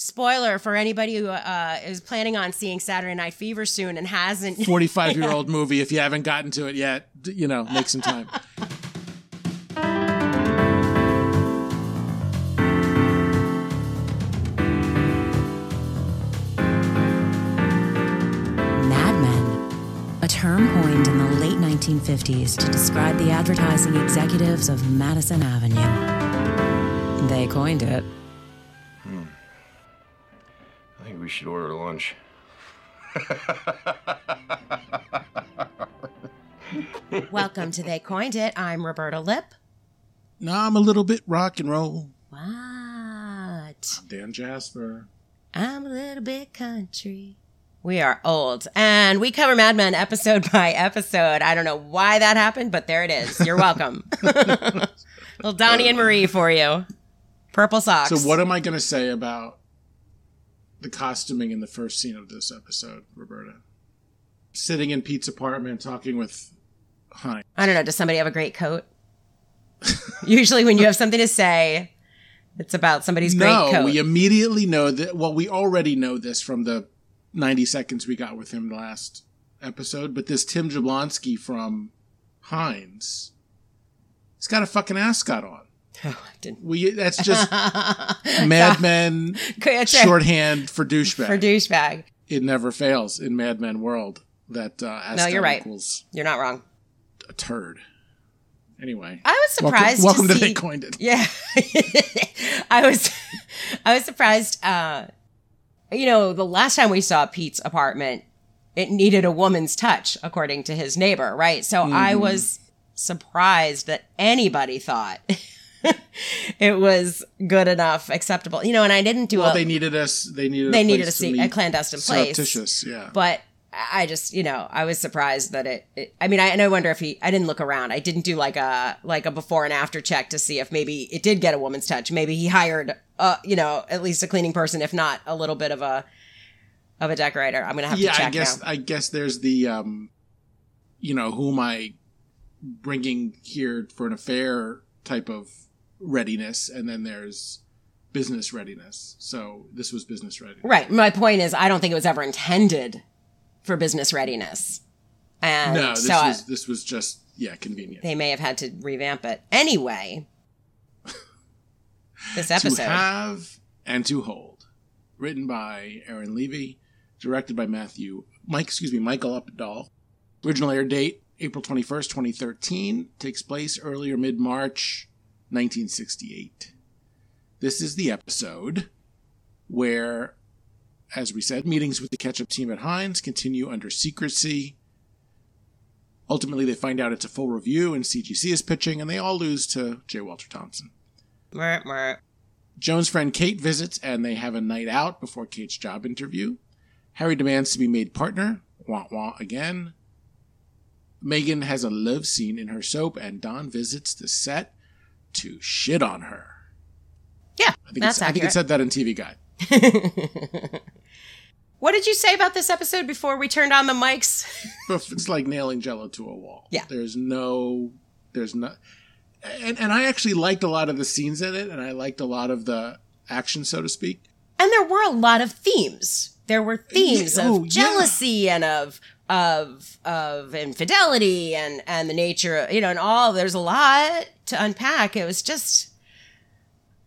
Spoiler for anybody who uh, is planning on seeing Saturday Night Fever soon and hasn't. 45 year old movie. If you haven't gotten to it yet, you know, make some time. Mad Men, a term coined in the late 1950s to describe the advertising executives of Madison Avenue. They coined it. We should order lunch. Welcome to They Coined It. I'm Roberta Lip. No, I'm a little bit rock and roll. What? I'm Dan Jasper. I'm a little bit country. We are old and we cover Mad Men episode by episode. I don't know why that happened, but there it is. You're welcome. Little Donnie and Marie for you. Purple socks. So, what am I going to say about the costuming in the first scene of this episode, Roberta? Sitting in Pete's apartment talking with Heinz. I don't know. Does somebody have a great coat? Usually, when you have something to say, it's about somebody's great no, coat. we immediately know that. Well, we already know this from the 90 seconds we got with him last episode, but this Tim Jablonski from Heinz, he's got a fucking ascot on. Oh, I didn't. We that's just Mad Men shorthand for douchebag. for douchebag. it never fails in Mad Men world that uh, No, you're right. equals You're not wrong. a turd. Anyway, I was surprised. Welcome, welcome to, to, see, They Coined It. Yeah, I was. I was surprised. Uh, you know, the last time we saw Pete's apartment, it needed a woman's touch, according to his neighbor, right? So I Mm-hmm. was surprised that anybody thought it was good enough, acceptable. You know, and I didn't do Well, a. they needed us. They needed. they a needed place a, to se- a clandestine place. Surreptitious, yeah. But I just, you know, I was surprised that it, it. I mean, I and I wonder if he. I didn't look around. I didn't do like a like a before and after check to see if maybe it did get a woman's touch. Maybe he hired, uh, you know, at least a cleaning person, if not a little bit of a of a decorator. I'm gonna have yeah, to check I guess. now. I guess there's the, um, you know, who am I bringing here for an affair type of readiness, and then there's business readiness. So this was business readiness. Right. My point is, I don't think it was ever intended for business readiness, and No, this so I- was this was just yeah convenient. they may have had to revamp it anyway. This episode. To have and to hold, written by Aaron Levy, directed by Matthew Mike, excuse me, Michael Uppendahl. Original air date April twenty first, twenty thirteen. Takes place earlier mid March, nineteen sixty eight. This is the episode where, as we said, meetings with the ketchup team at Heinz continue under secrecy. Ultimately, they find out it's a full review and CGC is pitching, and they all lose to J. Walter Thompson. Mwah, mwah. Joan's friend Kate visits and they have a night out before Kate's job interview. Harry demands to be made partner. Wah wah again. Megan has a love scene in her soap and Don visits the set to shit on her. Yeah, I think, that's I think it said that in TV Guide. What did you say about this episode before we turned on the mics? It's like nailing jello to a wall. Yeah. There's no, there's no, and, and I actually liked a lot of the scenes in it and I liked a lot of the action, so to speak. And there were a lot of themes. There were themes Yeah, of oh, yeah. jealousy and of of of infidelity and and the nature, you know, and all. There's a lot to unpack. It was just,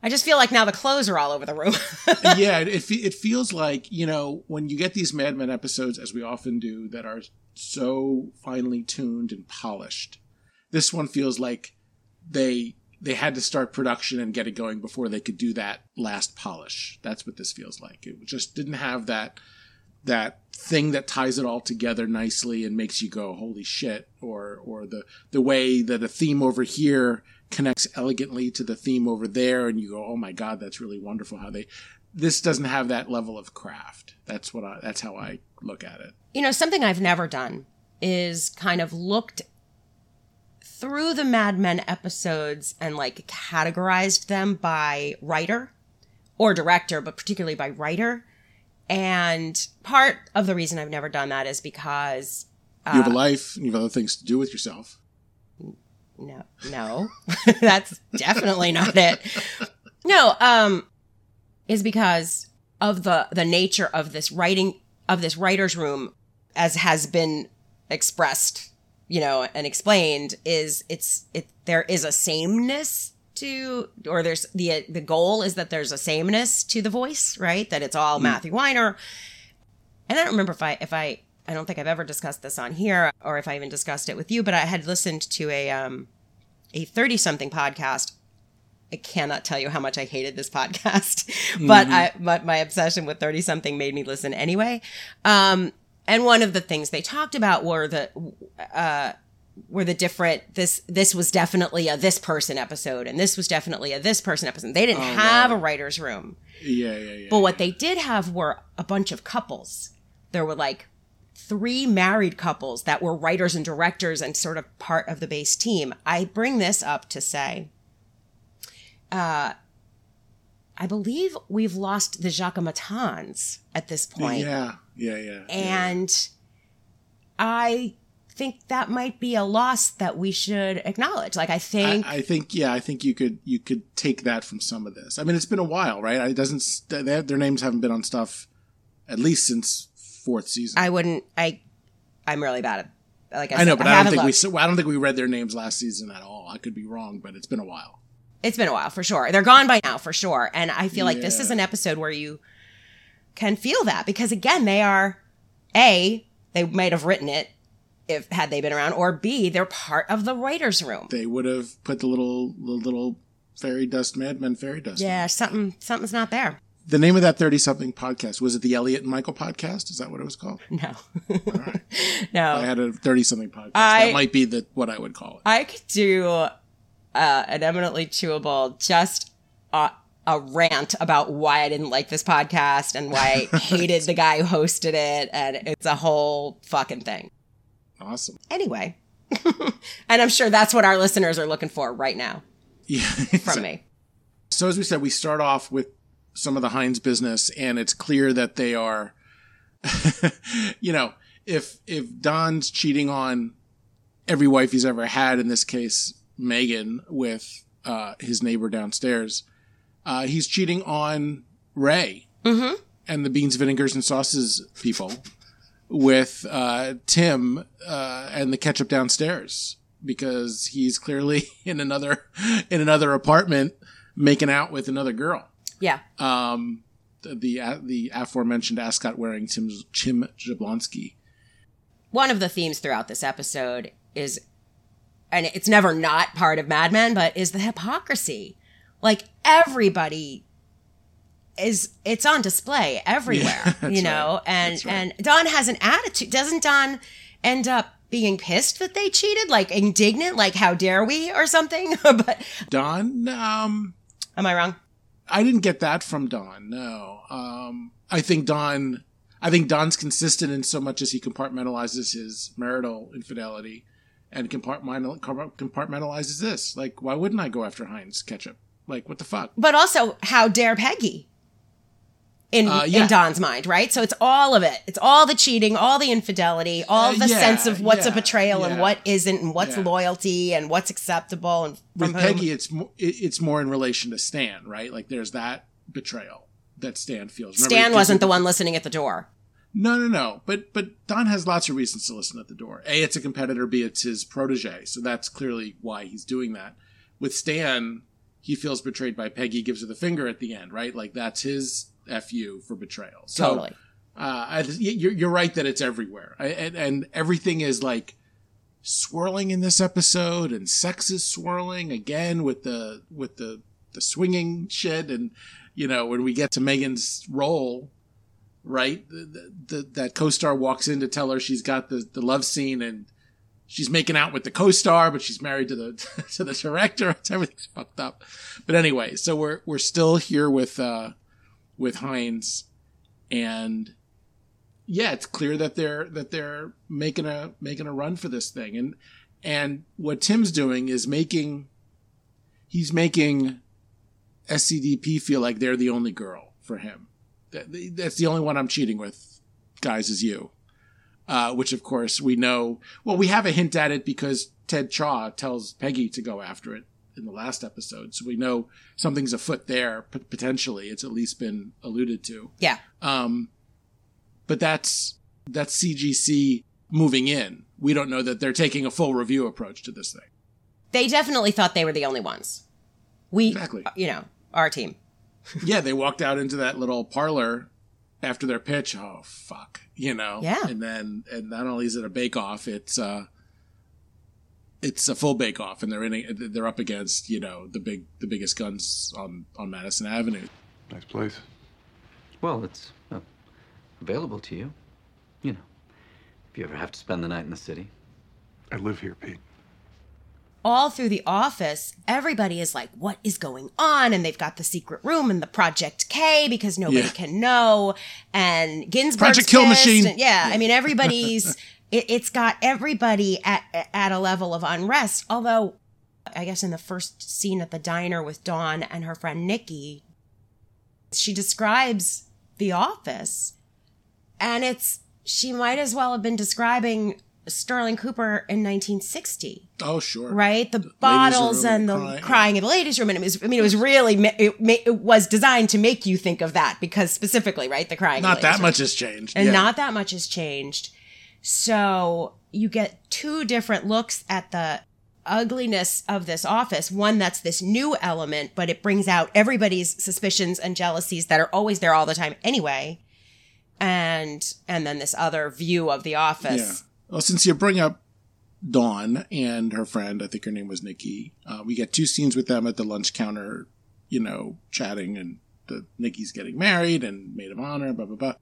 I just feel like now the clothes are all over the room. yeah, it, it feels like you know when you get these Mad Men episodes, as we often do, that are so finely tuned and polished. This one feels like they they had to start production and get it going before they could do that last polish. That's what this feels like. It just didn't have that that thing that ties it all together nicely and makes you go holy shit or or the the way that a theme over here connects elegantly to the theme over there and you go oh my god that's really wonderful how they this doesn't have that level of craft that's what i that's how i look at it you know, something I've never done is kind of looked through the Mad Men episodes and like categorized them by writer or director, but particularly by writer. And part of the reason I've never done that is because you have a life and you have other things to do with yourself no, no, that's definitely not it. No, um, is because of the the nature of this writing of this writer's room as has been expressed, you know, and explained is it's it there is a sameness to or there's the the goal is that there's a sameness to the voice, right? That it's all Matthew Weiner. And I don't remember if I if I I don't think I've ever discussed this on here or if I even discussed it with you, but I had listened to a um a 30 something podcast I cannot tell you how much I hated this podcast, but I but my obsession with 30 something made me listen anyway. Um, and one of the things they talked about were the uh, were the different this this was definitely a this person episode and this was definitely a this person episode. They didn't have a writer's room. Yeah, yeah, yeah. But what they did have were a bunch of couples. There were like three married couples that were writers and directors and sort of part of the base team. I bring this up to say, uh, I believe we've lost the Jacquemettons at this point. yeah, yeah, yeah. yeah. And I think that might be a loss that we should acknowledge. Like, I think. I, I think yeah, I think you could you could take that from some of this. I mean, it's been a while, right? It doesn't they have, their names haven't been on stuff at least since fourth season. I wouldn't. I. I'm really bad at. Like I, I know, but I, don't think we looked. so I don't think we read their names last season at all. I could be wrong, but it's been a while. It's been a while for sure. They're gone by now for sure. And I feel like this is an episode where you can feel that because again, they are A, they might have written it if had they been around, or B, they're part of the writer's room. They would have put the little the little fairy dust madman fairy dust. Yeah, something something's not there. The name of that thirty something podcast was it the Elliot and Michael podcast? Is that what it was called? No. I no. I had a thirty something podcast. I- that might be the what I would call it. I could do uh, an eminently chewable just a, a rant about why I didn't like this podcast and why I hated the guy who hosted it, and it's a whole fucking thing. Awesome. Anyway, and I'm sure that's what our listeners are looking for right now Yeah. from me. So as we said, we start off with some of the Heinz business, and it's clear that they are, you know, if if Don's cheating on every wife he's ever had, in this case Megan, with uh, his neighbor downstairs, uh, he's cheating on Ray and the beans, vinegars, and sauces people with uh, Tim uh, and the ketchup downstairs because he's clearly in another in another apartment making out with another girl. Yeah. Um, the the, the aforementioned ascot wearing Tim Chim Jablonski. One of the themes throughout this episode is, and it's never not part of Mad Men, but is the hypocrisy. Like everybody is, it's on display everywhere, that's you know. right. And right. and Don has an attitude. Doesn't Don end up being pissed that they cheated, like indignant, like how dare we or something? but Don, um, am I wrong? I didn't get that from Don. No, um, I think Don. I think Don's consistent in so much as he compartmentalizes his marital infidelity and compartmentalizes this. Like, why wouldn't I go after Heinz ketchup? Like, what the fuck? But also, how dare Peggy? In, Uh, yeah. in Don's mind, right? So it's all of it. It's all the cheating, all the infidelity, all Uh, the yeah, sense of what's a yeah, betrayal and what isn't, and what's loyalty and what's acceptable and from With whom. Peggy, it's more, it's more in relation to Stan, right? Like, there's that betrayal that Stan feels. Remember, Stan wasn't the one listening at the door. No, no, no. But but Don has lots of reasons to listen at the door. A, it's a competitor. B, it's his protege. So that's clearly why he's doing that. With Stan, he feels betrayed by Peggy. Gives her the finger at the end, right? Like that's his fu for betrayal. So, Totally. Uh, I, you're, you're right that it's everywhere, I, and, and everything is like swirling in this episode, and sex is swirling again with the with the the swinging shit, and you know when we get to Megan's role, right? The, the, the, that co-star walks in to tell her she's got the, the love scene and she's making out with the co-star, but she's married to the to the director. Everything's fucked up. But anyway, so we're we're still here with uh, with Heinz, and yeah, it's clear that they're that they're making a making a run for this thing, and and what Tim's doing is making he's making SCDP feel like they're the only girl for him. That, that's the only one I'm cheating with, guys, is you. Uh, which of course we know. Well, we have a hint at it because Ted Chaough tells Peggy to go after it in the last episode, so we know something's afoot there. P- potentially, it's at least been alluded to. Yeah. Um, but that's that's CGC moving in. We don't know that they're taking a full review approach to this thing. They definitely thought they were the only ones. We, Exactly. you know, our team. yeah, they walked out into that little parlor after their pitch. Oh fuck, you know. Yeah. And then, and not only is it a bake off, it's uh, it's a full bake off, and they're in. A, they're up against you know the big, the biggest guns on on Madison Avenue. Nice place. Well, it's uh, available to you. You know, if you ever have to spend the night in the city. I live here, Pete. all through the office, everybody is like, what is going on? And they've got the secret room and the Project K because nobody Yeah. can know. And Ginsberg's Project Kill pissed, Machine. and- yeah, I mean, everybody's, it, it's got everybody at, at a level of unrest. Although, I guess in the first scene at the diner with Dawn and her friend Nikki, she describes the office and it's, she might as well have been describing Sterling Cooper in 1960 Oh sure. right? The bottles and the crying. crying in the ladies' room, and it was. I mean, it was really. It, it was designed to make you think of that because specifically, right? The crying. in the Not that room. much has changed. and yeah. not that much has changed. So you get two different looks at the ugliness of this office. One that's this new element, but it brings out everybody's suspicions and jealousies that are always there all the time anyway. And and then this other view of the Yeah. office. Well, since you bring up Dawn and her friend, I think her name was Nikki. Uh, we get two scenes with them at the lunch counter, you know, chatting, and the Nikki's getting married and maid of honor, blah blah blah.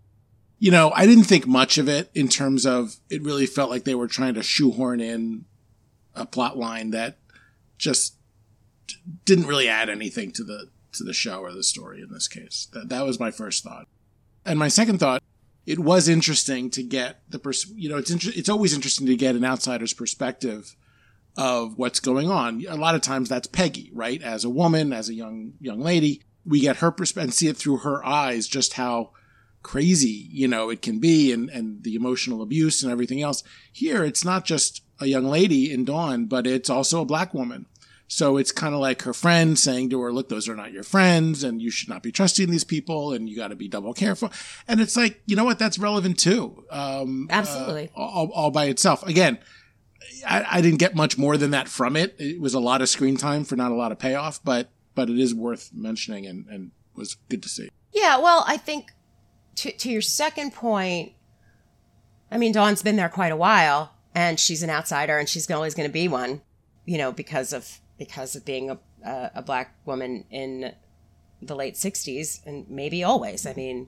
You know, I didn't think much of it in terms of it. Really felt like they were trying to shoehorn in a plot line that just didn't really add anything to the to the show or the story in this case. That that was my first thought. And my second thought it was interesting to get the pers- you know it's inter- it's always interesting to get an outsider's perspective of what's going on. A lot of times that's Peggy, right? As a woman, as a young young lady, we get her perspective and see it through her eyes just how crazy, you know, it can be and and the emotional abuse and everything else. Here it's not just a young lady in Dawn, but it's also a black woman. So it's kind of like her friend saying to her, look, those are not your friends and you should not be trusting these people and you got to be double careful. And it's like, you know what? That's relevant too. Um, Absolutely. uh, all, all by itself. Again, I, I didn't get much more than that from it. It was a lot of screen time for not a lot of payoff, but, but it is worth mentioning and, and was good to see. Yeah, well, I think to to your second point, I mean, Dawn's been there quite a while, and she's an outsider, and she's always going to be one, you know, because of because of being a a, a black woman in the late '60s, and maybe always. I mean,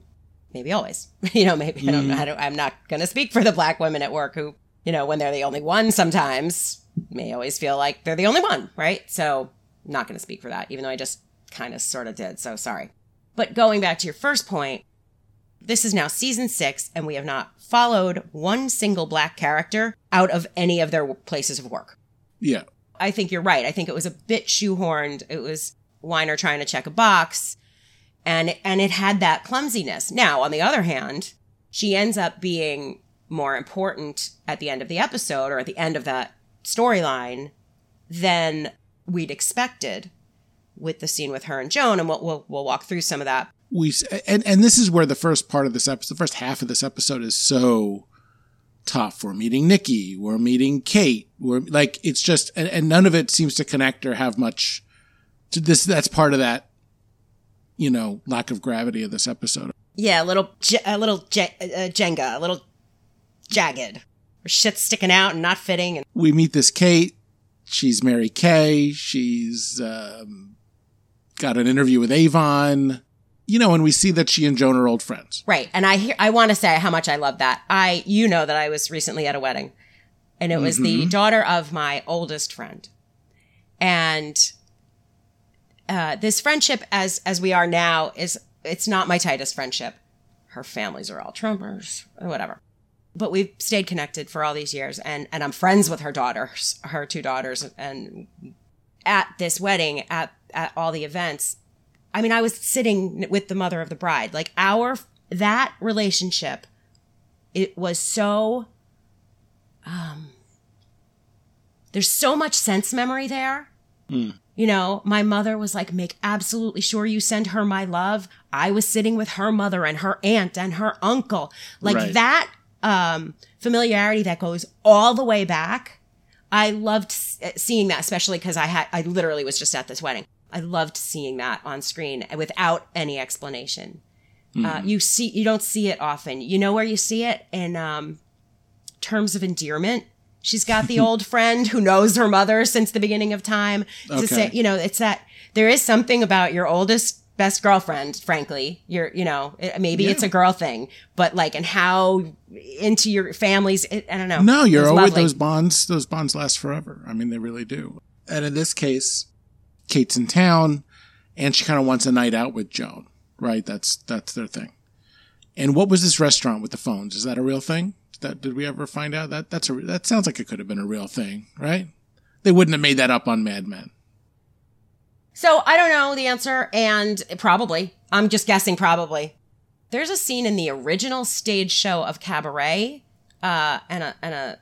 maybe always. you know, maybe I don't know. I mm. don't, I'm not going to speak for the black women at work who, you know, when they're the only one, sometimes may always feel like they're the only one, right? So, I'm not going to speak for that, even though I just kind of sort of did. So sorry. But going back to your first point, this is now season six, and we have not followed one single black character out of any of their places of work. Yeah. I think you're right. I think it was a bit shoehorned. It was Weiner trying to check a box, and and it had that clumsiness. Now, on the other hand, she ends up being more important at the end of the episode or at the end of that storyline than we'd expected with the scene with her and Joan, and we'll we'll, we'll walk through some of that. We and and this is where the first part of this episode, the first half of this episode, is so tough. We're meeting Nikki, we're meeting Kate, we're like it's just and, and none of it seems to connect or have much. To this, that's part of that, you know, lack of gravity of this episode. Yeah, a little, a little j- uh, Jenga, a little jagged, or shit's sticking out and not fitting. And We meet this Kate. She's Mary Kay. She's um, got an interview with Avon. You know, and we see that she and Joan are old friends. right, and I hear, I want to say how much I love that. I, you know, that I was recently at a wedding, and it was the daughter of my oldest friend, and uh, this friendship, as as we are now, is it's not my tightest friendship. Her families are all Trumpers, whatever. But we've stayed connected for all these years, and and I'm friends with her daughters, her two daughters, and at this wedding, at at all the events. I mean, I was sitting with the mother of the bride. Like our that relationship, it was so. Um, there's so much sense memory there You know, my mother was like, make absolutely sure you send her my love. I was sitting with her mother and her aunt and her uncle. Like Right. that um, familiarity that goes all the way back. I loved seeing that, especially because I had, I literally was just at this wedding. I loved seeing that on screen without any explanation. Uh, you see, you don't see it often. You know where you see it in um, terms of endearment. She's got the old friend who knows her mother since the beginning of time. To Okay. say, you know, it's that there is something about your oldest best girlfriend. Frankly, you're, you know, it, maybe it's a girl thing, but like, and how into your families. It, I don't know. No, you're always lovely. those bonds. Those bonds last forever. I mean, they really do. And in this case, Kate's in town, and she kind of wants a night out with Joan. Right? That's that's their thing. And what was this restaurant with the phones? Is that a real thing? That did we ever find out that that's a that sounds like it could have been a real thing, right? They wouldn't have made that up on Mad Men. So I don't know the answer, and probably I'm just guessing. Probably there's a scene in the original stage show of Cabaret, uh, and a and a.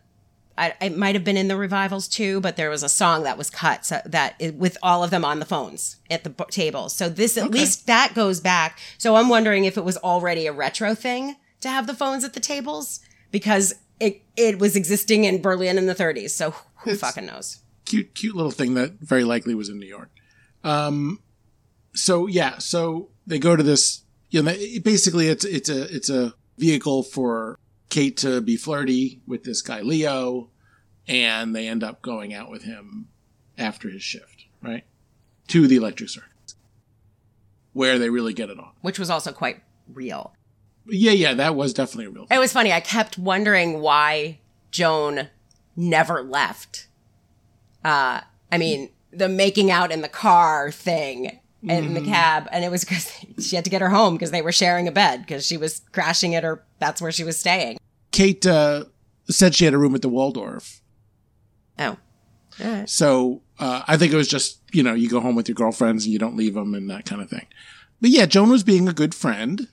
I, it might have been in the revivals too, but there was a song that was cut so that it, with all of them on the phones at the b- tables. So this at Okay. least that goes back. So I'm wondering if it was already a retro thing to have the phones at the tables because it it was existing in Berlin in the 30s. So who fucking knows? cute, cute little thing that very likely was in New York. Um, so yeah, so they go to this. You know, basically, it's it's a it's a vehicle for Kate to be flirty with this guy Leo, and they end up going out with him after his shift, right, to the Electric Circus, where they really get it on. Which was also quite real. Yeah, yeah, that was definitely a real. It was funny. I kept wondering why Joan never left. Uh, I mean, the making out in the car thing in the cab, and it was because she had to get her home because they were sharing a bed because she was crashing at her. That's where she was staying. Kate uh, said she had a room at the Waldorf, Oh, all right. So uh, I think it was just you know you go home with your girlfriends and you don't leave them and that kind of thing. But yeah, Joan was being a good friend,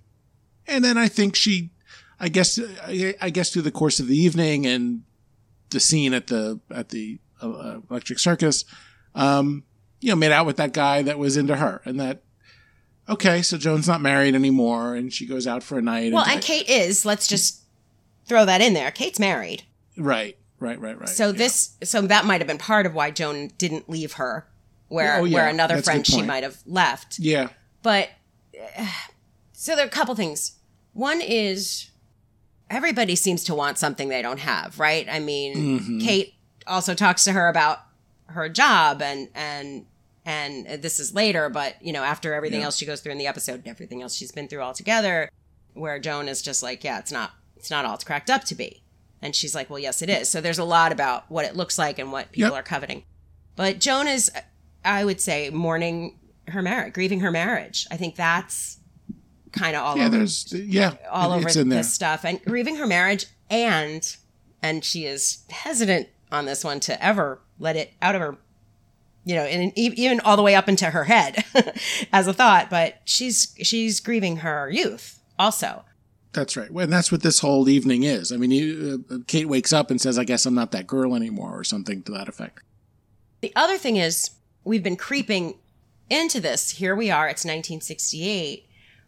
and then I think she, I guess, I, I guess through the course of the evening and the scene at the at the uh, Electric Circus, um, you know, made out with that guy that was into her, and that. Okay, so Joan's not married anymore, and she goes out for a night. Well, and Kate is. Let's just throw that in there. Kate's married. right, right, right, right. So yeah. this, so that might have been part of why Joan didn't leave her, where Oh, yeah. where another That's friend she might have left. yeah, But so there are a couple things. One is everybody seems to want something they don't have, right? I mean, Mm-hmm. Kate also talks to her about her job and and and this is later, but you know, after everything Yeah. else she goes through in the episode and everything else she's been through altogether, where Joan is just like, yeah, it's not it's not all it's cracked up to be. And she's like, well, yes, it is. So there's a lot about what it looks like and what people Yep. are coveting. But Joan is, I would say, mourning her marriage, grieving her marriage. I think that's kind of all yeah. over There's yeah, all over it's in there. this stuff and grieving her marriage and and she is hesitant on this one to ever let it out of her you know and even all the way up into her head as a thought but she's she's grieving her youth also That's right. And that's what this whole evening is. I mean, you, uh, Kate wakes up and says, "I guess I'm not that girl anymore," or something to that effect. the other thing is we've been creeping into this here we are it's 1968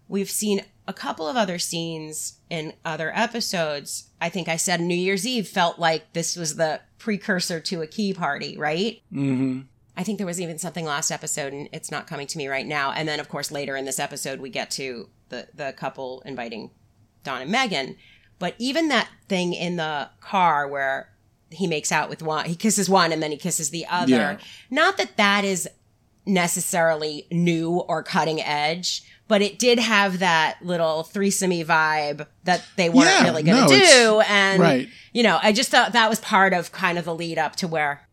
we've seen a couple of other scenes in other episodes i think i said new year's eve felt like this was the precursor to a key party right Mm-hmm. I think there was even something last episode, and it's not coming to me right now. And then, of course, later in this episode, we get to the the couple inviting Don and Megan. But even that thing in the car where he makes out with one, he kisses one, and then he kisses the other. Yeah. Not that that is necessarily new or cutting edge, but it did have that little threesome vibe that they weren't Yeah, really going to it's- do. And right. you know, I just thought that was part of kind of the lead up to where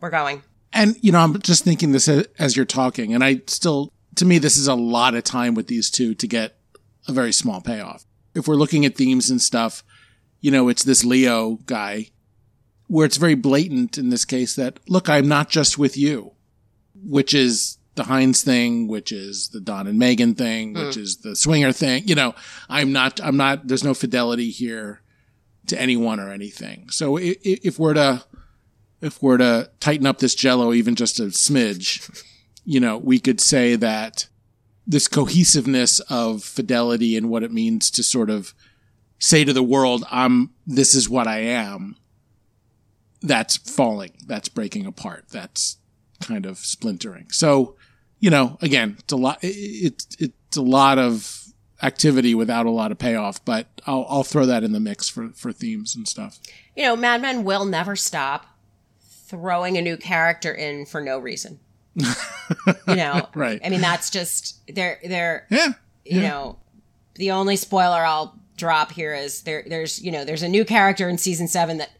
we're going. And you know, I'm just thinking this as you're talking, and I still, to me, this is a lot of time with these two to get a very small payoff. If we're looking at themes and stuff, you know, it's this Leo guy, where it's very blatant in this case that look, I'm not just with you, which is the Heinz thing, which is the Don and Megan thing, hmm. which is the swinger thing. You know, I'm not, I'm not. There's no fidelity here to anyone or anything. So i- i- if we're to if we're to tighten up this jello even just a smidge, you know, we could say that this cohesiveness of fidelity and what it means to sort of say to the world, I'm, this is what I am. That's falling. That's breaking apart. That's kind of splintering. So, you know, again, it's a lot, it's, it's a lot of activity without a lot of payoff, but I'll, I'll throw that in the mix for, for themes and stuff. You know, Mad Men will never stop throwing a new character in for no reason. you know, Right. I mean, that's just they're they're Yeah. you Yeah. know the only spoiler I'll drop here is there there's you know there's a new character in season seven that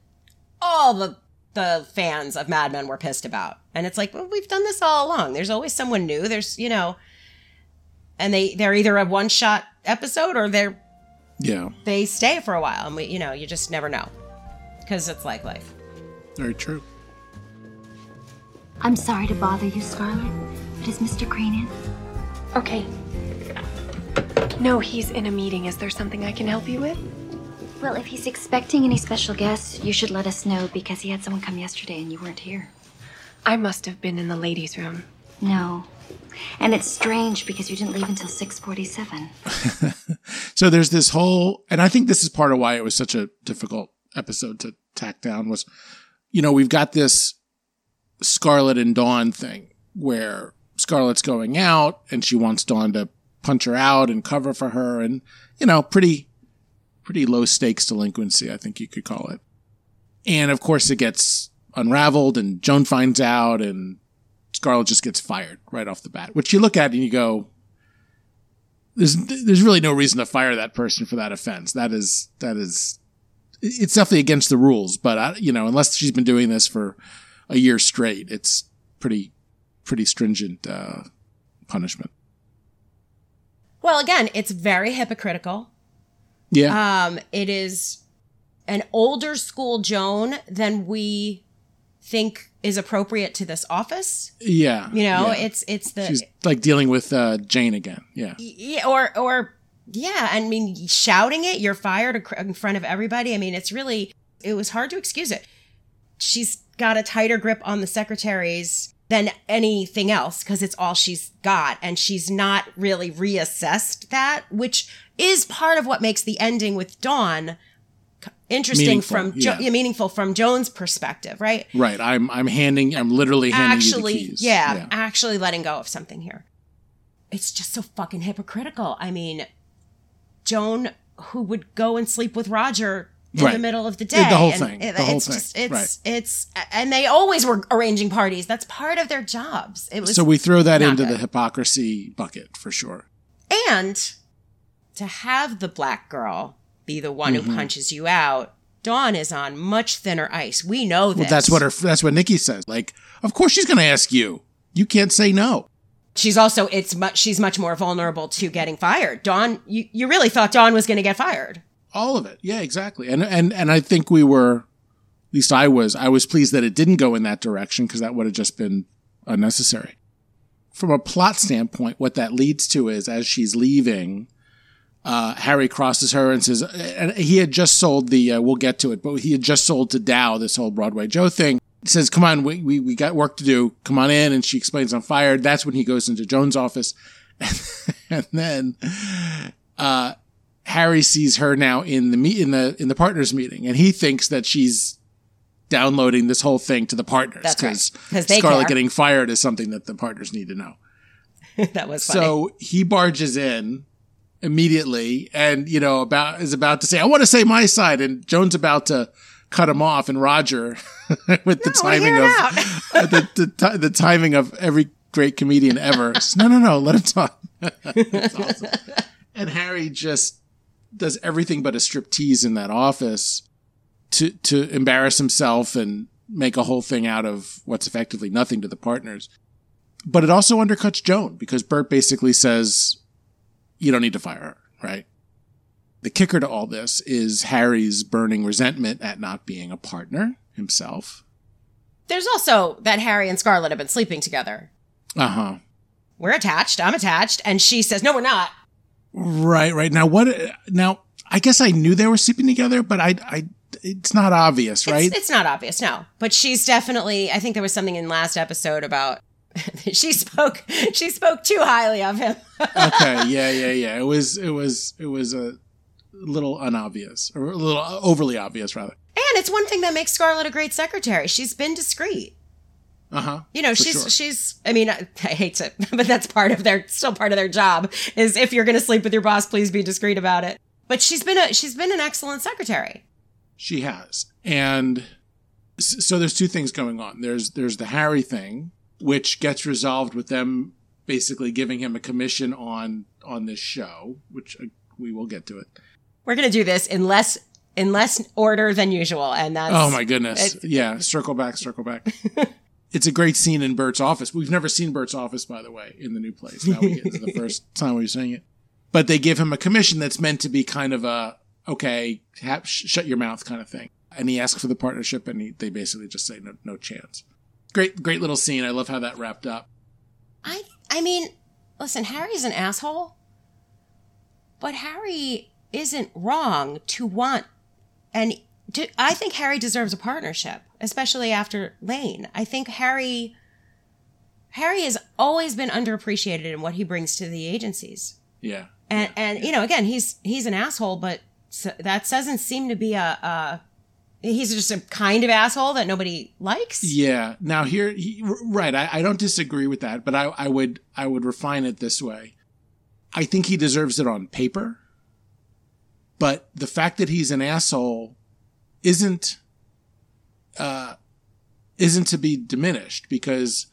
all the the fans of Mad Men were pissed about, and it's like well, we've done this all along. There's always someone new. There's you know, and they they're either a one shot episode or they're Yeah. they stay for a while, and we you know you just never know because it's like life. Very true. I'm sorry to bother you, Scarlett, but is Mr. Crane in? Okay. No, he's in a meeting. Is there something I can help you with? Well, if he's expecting any special guests, you should let us know because he had someone come yesterday and you weren't here. I must have been in the ladies' room. No. And it's strange because you didn't leave until 647. So there's this whole, and I think this is part of why it was such a difficult episode to tack down was, you know, we've got this Scarlett and Dawn thing where Scarlett's going out and she wants Dawn to punch her out and cover for her and, you know, pretty, pretty low stakes delinquency, I think you could call it. And of course it gets unraveled and Joan finds out and Scarlett just gets fired right off the bat, which you look at and you go, there's there's really no reason to fire that person for that offense. That is that is it's definitely against the rules, but I, you know, unless she's been doing this for a year straight, it's pretty pretty stringent uh, punishment. Well, again, it's very hypocritical. Yeah, Um, it is an older school Joan than we think is appropriate to this office. yeah. You know, yeah. it's it's the she's like dealing with uh, Jane again. Yeah, yeah, or or yeah, I mean, shouting it, you're fired in front of everybody. I mean, it's really it was hard to excuse it. She's got a tighter grip on the secretaries than anything else because it's all she's got, and she's not really reassessed that, which is part of what makes the ending with Dawn interesting Meaningful, from jo- yeah. yeah, meaningful from Joan's perspective, right? right. I'm I'm handing. I'm literally handing actually, you the keys. Yeah, actually letting go of something here. It's just so fucking hypocritical. I mean, Joan, who would go and sleep with Roger in Right. the middle of the day, the whole and thing, it- the whole it's thing, just, it's, right. it's, and they always were arranging parties. That's part of their jobs. It was So we throw that into good. the hypocrisy bucket for sure. and to have the black girl be the one Mm-hmm. who punches you out. Dawn is on much thinner ice. We know this. Well, that's what her. That's what Nikki says. Like, of course she's going to ask you. You can't say no. she's also it's much she's much more vulnerable to getting fired. Dawn, you, you really thought Dawn was going to get fired. All of it. Yeah, exactly. And and and I think we were, at least I was, I was pleased that it didn't go in that direction because that would have just been unnecessary. From a plot standpoint, what that leads to is as she's leaving, uh, Harry crosses her and says, and he had just sold the, uh, we'll get to it, but he had just sold to Dow this whole Broadway Joe thing. He says, come on, we, we, we got work to do. Come on in. And she explains, I'm fired. That's when he goes into Joan's office. and then, uh, Harry sees her now in the meet in the in the partners meeting, and he thinks that she's downloading this whole thing to the partners because right. because 'Cause they Scarlett care. getting fired is something that the partners need to know. that was funny. So he barges in immediately, and you know about is about to say, "I want to say my side," and Joan's about to cut him off, and Roger, with the No, we're timing of the, the the timing of every great comedian ever. says, no, no, no, let him talk. That's awesome. And Harry just does everything but a striptease in that office to to embarrass himself and make a whole thing out of what's effectively nothing to the partners. But it also undercuts Joan because Bert basically says, "You don't need to fire her." Right. The kicker to all this is Harry's burning resentment at not being a partner himself. There's also that Harry and Scarlett have been sleeping together. Uh huh. We're attached. I'm attached, and she says, "No, we're not." Right, right. Now, what? Now, I guess I knew they were sleeping together, but I, I, it's not obvious, right? It's, it's not obvious, no. But she's definitely. I think there was something in last episode about she spoke. She spoke too highly of him. okay, yeah, yeah, yeah. It was, it was, it was a little unobvious, or a little overly obvious, rather. And it's one thing that makes Scarlett a great secretary. She's been discreet. Uh huh. You know, she's she's. I mean, I, I hate to, but that's part of their still part of their job. Is if you're going to sleep with your boss, please be discreet about it. But she's been a she's been an excellent secretary. She has, and so there's two things going on. There's there's the Harry thing, which gets resolved with them basically giving him a commission on on this show, which uh, we will get to it. We're going to do this in less in less order than usual, and that's oh my goodness, yeah. Circle back, circle back. it's a great scene in Bert's office. We've never seen Bert's office, by the way, in the new place. Now we get to the first time we were seeing it. But they give him a commission that's meant to be kind of a okay, ha- sh- shut your mouth kind of thing. And he asks for the partnership, and he, they basically just say no, no chance. Great, great little scene. I love how that wrapped up. I I mean, listen, Harry's an asshole, but Harry isn't wrong to want, and to, I think Harry deserves a partnership, especially after Lane. I think Harry. Harry has always been underappreciated in what he brings to the agencies. Yeah. And and you know, again, he's he's an asshole, but so that doesn't seem to be a, a he's just a kind of asshole that nobody likes. Yeah. Now here, he, right. I, I don't disagree with that, but I, I would, I would refine it this way. I think he deserves it on paper, but the fact that he's an asshole isn't, uh, isn't to be diminished because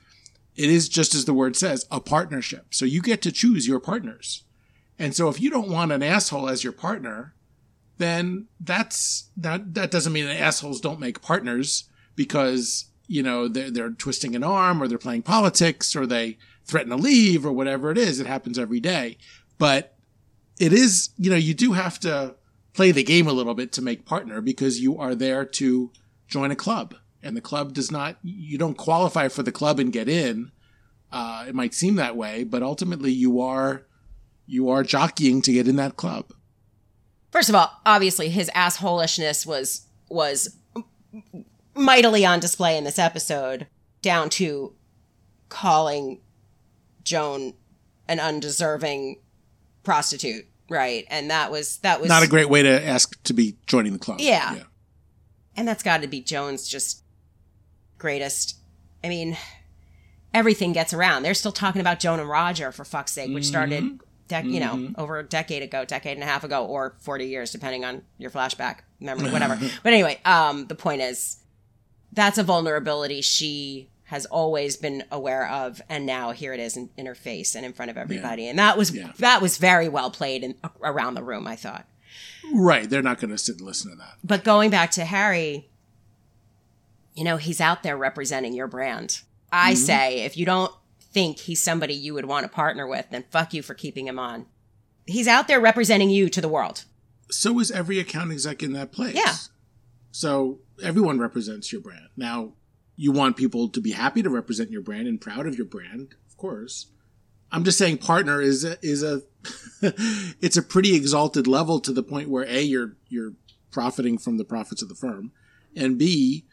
it is just as the word says, a partnership. So you get to choose your partners. And so if you don't want an asshole as your partner, then that's that that doesn't mean that assholes don't make partners because you know they're they're twisting an arm or they're playing politics or they threaten to leave or whatever it is. It happens every day, but it is you know you do have to play the game a little bit to make partner because you are there to join a club and the club does not you don't qualify for the club and get in. Uh, it might seem that way, but ultimately you are you are jockeying to get in that club. First of all, obviously his assholishness was was mightily on display in this episode, down to calling Joan an undeserving prostitute, right? And that was that was not a great way to ask to be joining the club. Yeah. yeah. And that's got to be Joan's just greatest. I mean, everything gets around. They're still talking about Joan and Roger for fuck's sake, which started dec- mm-hmm. you know, mm-hmm. over a decade ago, decade and a half ago, or 40 years, depending on your flashback memory, whatever. but anyway, um, the point is that's a vulnerability she has always been aware of and now here it is in, in her face and in front of everybody yeah. and that was yeah. that was very well played in, around the room i thought right they're not going to sit and listen to that but going back to harry you know he's out there representing your brand i mm-hmm. say if you don't think he's somebody you would want to partner with, then fuck you for keeping him on. He's out there representing you to the world. So is every account exec in that place. Yeah. So everyone represents your brand. Now, you want people to be happy to represent your brand and proud of your brand, of course. I'm just saying partner is a, is a it's a pretty exalted level to the point where a you're you're profiting from the profits of the firm and b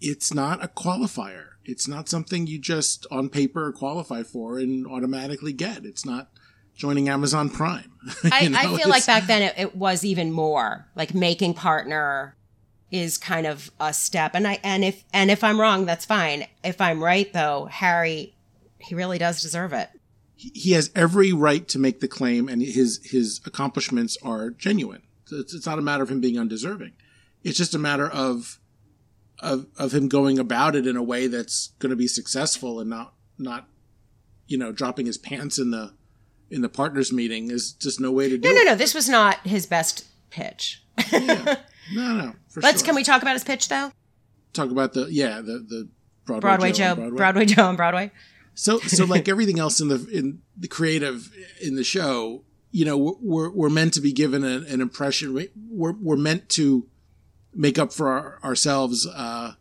it's not a qualifier it's not something you just on paper qualify for and automatically get. It's not joining Amazon Prime. I, know, I, feel like back then it, it, was even more like making partner is kind of a step. And I and if and if I'm wrong, that's fine. If I'm right though, Harry, he really does deserve it. He has every right to make the claim, and his his accomplishments are genuine. So it's, it's not a matter of him being undeserving. It's just a matter of of of him going about it in a way that's going to be successful and not not you know dropping his pants in the in the partners meeting is just no way to do. No, no, no. This was not his best pitch. yeah. No, no. Let's. Sure. Can we talk about his pitch though? Talk about the yeah the the Broadway, Broadway Joe, Joe, Broadway. Broadway Joe on Broadway. So so like everything else in the in the creative in the show, you know, we're we're meant to be given an, an impression. We're we're meant to make up for our, ourselves uh,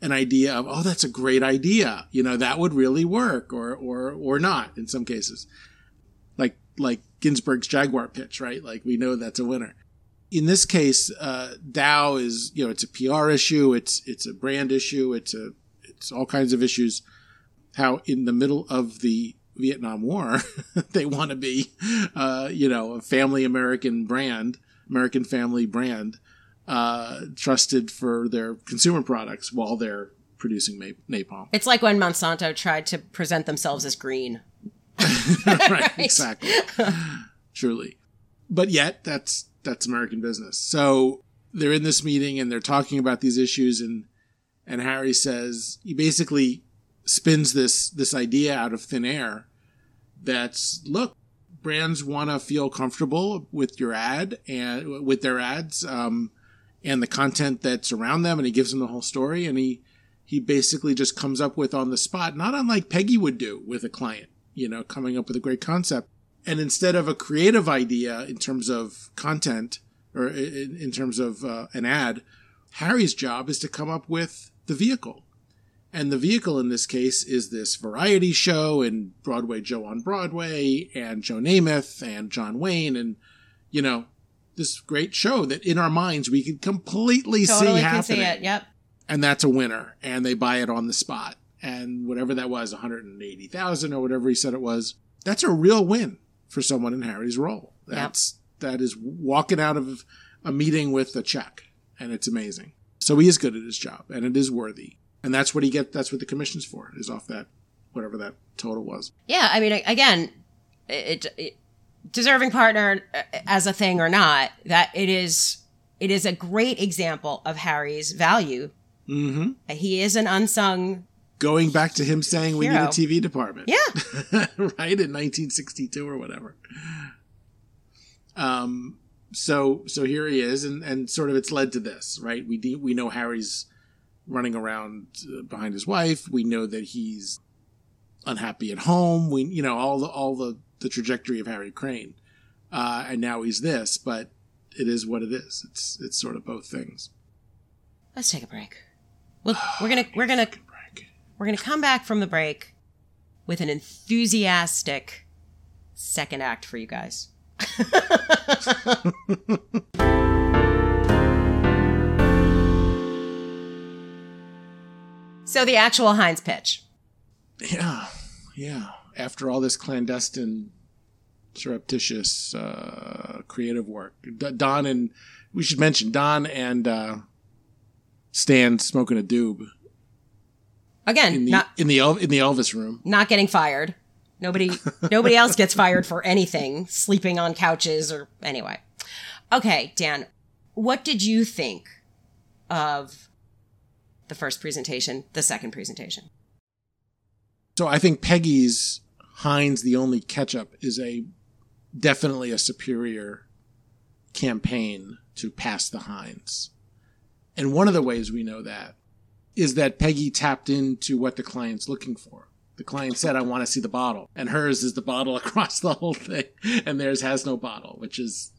an idea of oh that's a great idea. You know that would really work or or or not in some cases. Like like Ginsberg's Jaguar pitch right? Like we know that's a winner. In this case, uh, Dow is you know it's a PR issue, it's it's a brand issue, it's a it's all kinds of issues. How in the middle of the Vietnam War, they want to be, uh, you know, a family American brand, American family brand, uh, trusted for their consumer products while they're producing ma- napalm. It's like when Monsanto tried to present themselves as green. right, exactly. Truly. But yet that's that's American business. So they're in this meeting and they're talking about these issues and and Harry says he basically spins this this idea out of thin air that's look brands want to feel comfortable with your ad and with their ads um, and the content that's around them and he gives them the whole story and he he basically just comes up with on the spot not unlike peggy would do with a client you know coming up with a great concept. And instead of a creative idea in terms of content or in, in terms of uh, an ad harry's job is to come up with the vehicle and the vehicle in this case is this variety show and Broadway Joe on Broadway and Joe Namath and John Wayne and, you know, this great show that in our minds we can completely Totally see can happening. see it. Yep. And that's a winner. And they buy it on the spot. And whatever that was, 180,000 or whatever he said it was, that's a real win for someone in Harry's role. That's, that is walking out of a meeting with a check. And it's amazing. So he is good at his job and it is worthy and that's what he get. That's what the commission's for is off that whatever that total was. Yeah, I mean, again, it, it deserving partner uh, as a thing or not, that it is it is a great example of Harry's value. Mm-hmm. He is an unsung. Going back to him saying we need a TV department, Yeah, right in 1962 or whatever. Um. So so here he is, and and sort of it's led to this, right? We de- we know Harry's running around uh, behind his wife. We know that he's unhappy at home. We, you know, all the all the the trajectory of Harry Crane, uh, and now he's this. But it is what it is. It's it's sort of both things. let's take a break. We'll, we're gonna we're gonna Break. we're gonna come back from the break with an enthusiastic second act for you guys. so the actual Heinz pitch. Yeah, yeah. After all this clandestine, surreptitious, uh, creative work, D- Don and we should mention Don and uh, Stan smoking a doob Again, in the not in the in the Elvis room. not getting fired. Nobody nobody else gets fired for anything, sleeping on couches or anyway. Okay, Dan, what did you think of the first presentation, the second presentation? So I think Peggy's Heinz, the only ketchup, is a definitely a superior campaign to pass the Heinz. And one of the ways we know that is that Peggy tapped into what the client's looking for. The client said, I want to see the bottle. And hers is the bottle across the whole thing. And theirs has no bottle, which is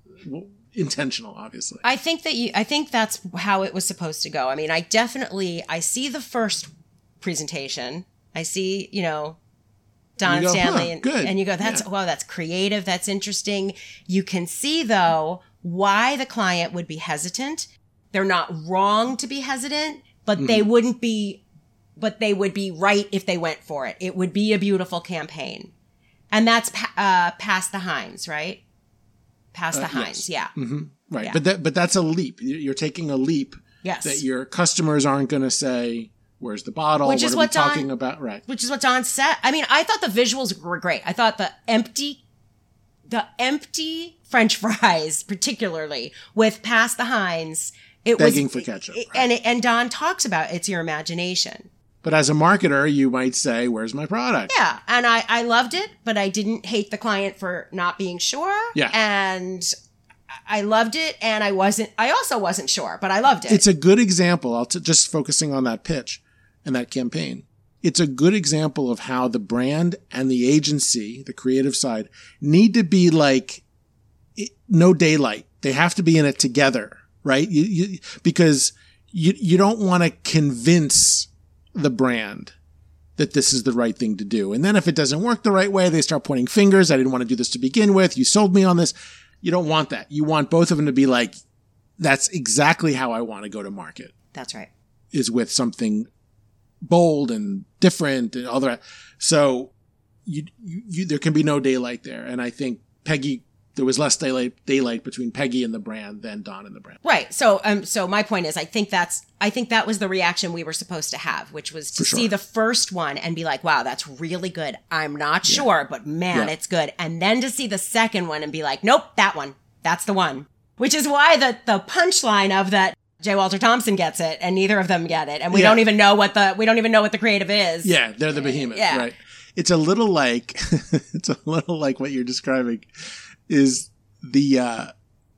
intentional, obviously. I think that you I think that's how it was supposed to go. I mean, I definitely I see the first presentation. I see, you know, Don you go, Stanley huh, and, good. and you go, that's Yeah. wow, that's creative, that's interesting. You can see though why the client would be hesitant. They're not wrong to be hesitant, but they Mm-hmm. wouldn't be but they would be right if they went for it. It would be a beautiful campaign. And that's uh, pass the Heinz, right? Past the Uh, Heinz, yes. yeah. Right. Yeah. But that, but that's a leap. You're taking a leap Yes. that your customers aren't going to say, where's the bottle? Which what is what Don- talking about? Right. which is what Don said. I mean, I thought the visuals were great. I thought the empty, the empty French fries, particularly with pass the Heinz, it Begging was for ketchup, it- right. and and Don talks about it's your imagination. But as a marketer, you might say, "Where's my product?" Yeah, and I I loved it, but I didn't hate the client for not being sure. Yeah. and I loved it, and I wasn't. I also wasn't sure, but I loved it. It's a good example. I'll t- just focusing on that pitch and that campaign. It's a good example of how the brand and the agency, the creative side, need to be like it, no daylight. They have to be in it together, right? You, you because you you don't want to convince the brand that this is the right thing to do. And then if it doesn't work the right way, they start pointing fingers. I didn't want to do this to begin with. You sold me on this. You don't want that. You want both of them to be like, that's exactly how I want to go to market That's right. is with something bold and different and all that. So you, you, you there can be no daylight there. And I think Peggy, there was less daylight, daylight between Peggy and the brand than Don and the brand. Right. So um so my point is I think that's I think that was the reaction we were supposed to have, which was to sure. see the first one and be like, wow, that's really good. I'm not sure, but man, Yeah. it's good. And then to see the second one and be like, nope, that one. That's the one. Which is why the the punchline of that J. Walter Thompson gets it and neither of them get it. And we Yeah. don't even know what the we don't even know what the creative is. Yeah, they're the behemoth, Yeah. right? It's a little like it's a little like what you're describing is the uh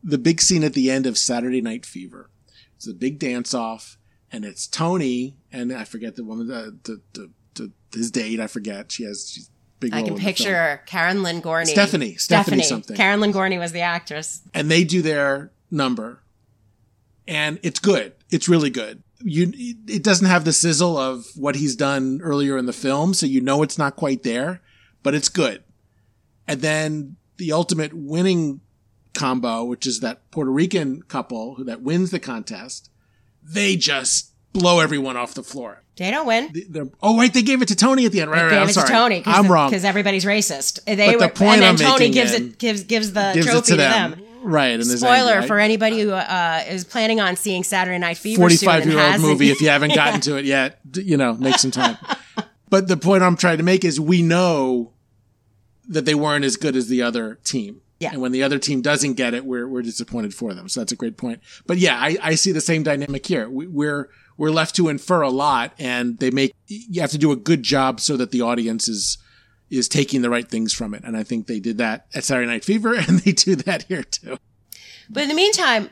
the big scene at the end of Saturday Night Fever. It's a big dance off and it's Tony and I forget the woman the the, the, the his date, I forget. She has she's big I can picture Karen Lynn Gorney. Stephanie, Stephanie something. Karen Lynn Gorney was the actress. and they do their number and it's good it's really good you it doesn't have the sizzle of what he's done earlier in the film so you know it's not quite there but it's good and then the ultimate winning combo which is that puerto rican couple who that wins the contest they just blow everyone off the floor They don't win. They're, oh right they gave it to tony at the end right, right gave i'm it sorry to Tony. i'm wrong because everybody's racist. They But the were, point and then I'm Tony gives it gives gives the gives trophy to them, right and Spoiler for anybody who uh, is planning on seeing Saturday Night Fever. 45 year old movie if you haven't gotten to it yet you know make some time but the point i'm trying to make is we know that they weren't as good as the other team. Yeah. and when the other team doesn't get it we're, we're disappointed for them. So that's a great point. But yeah i, I see the same dynamic here. We, we're we're left to infer a lot and they make you have to do a good job so that the audience is is taking the right things from it. And i think they did that at saturday night fever and they do that here too. But in the meantime,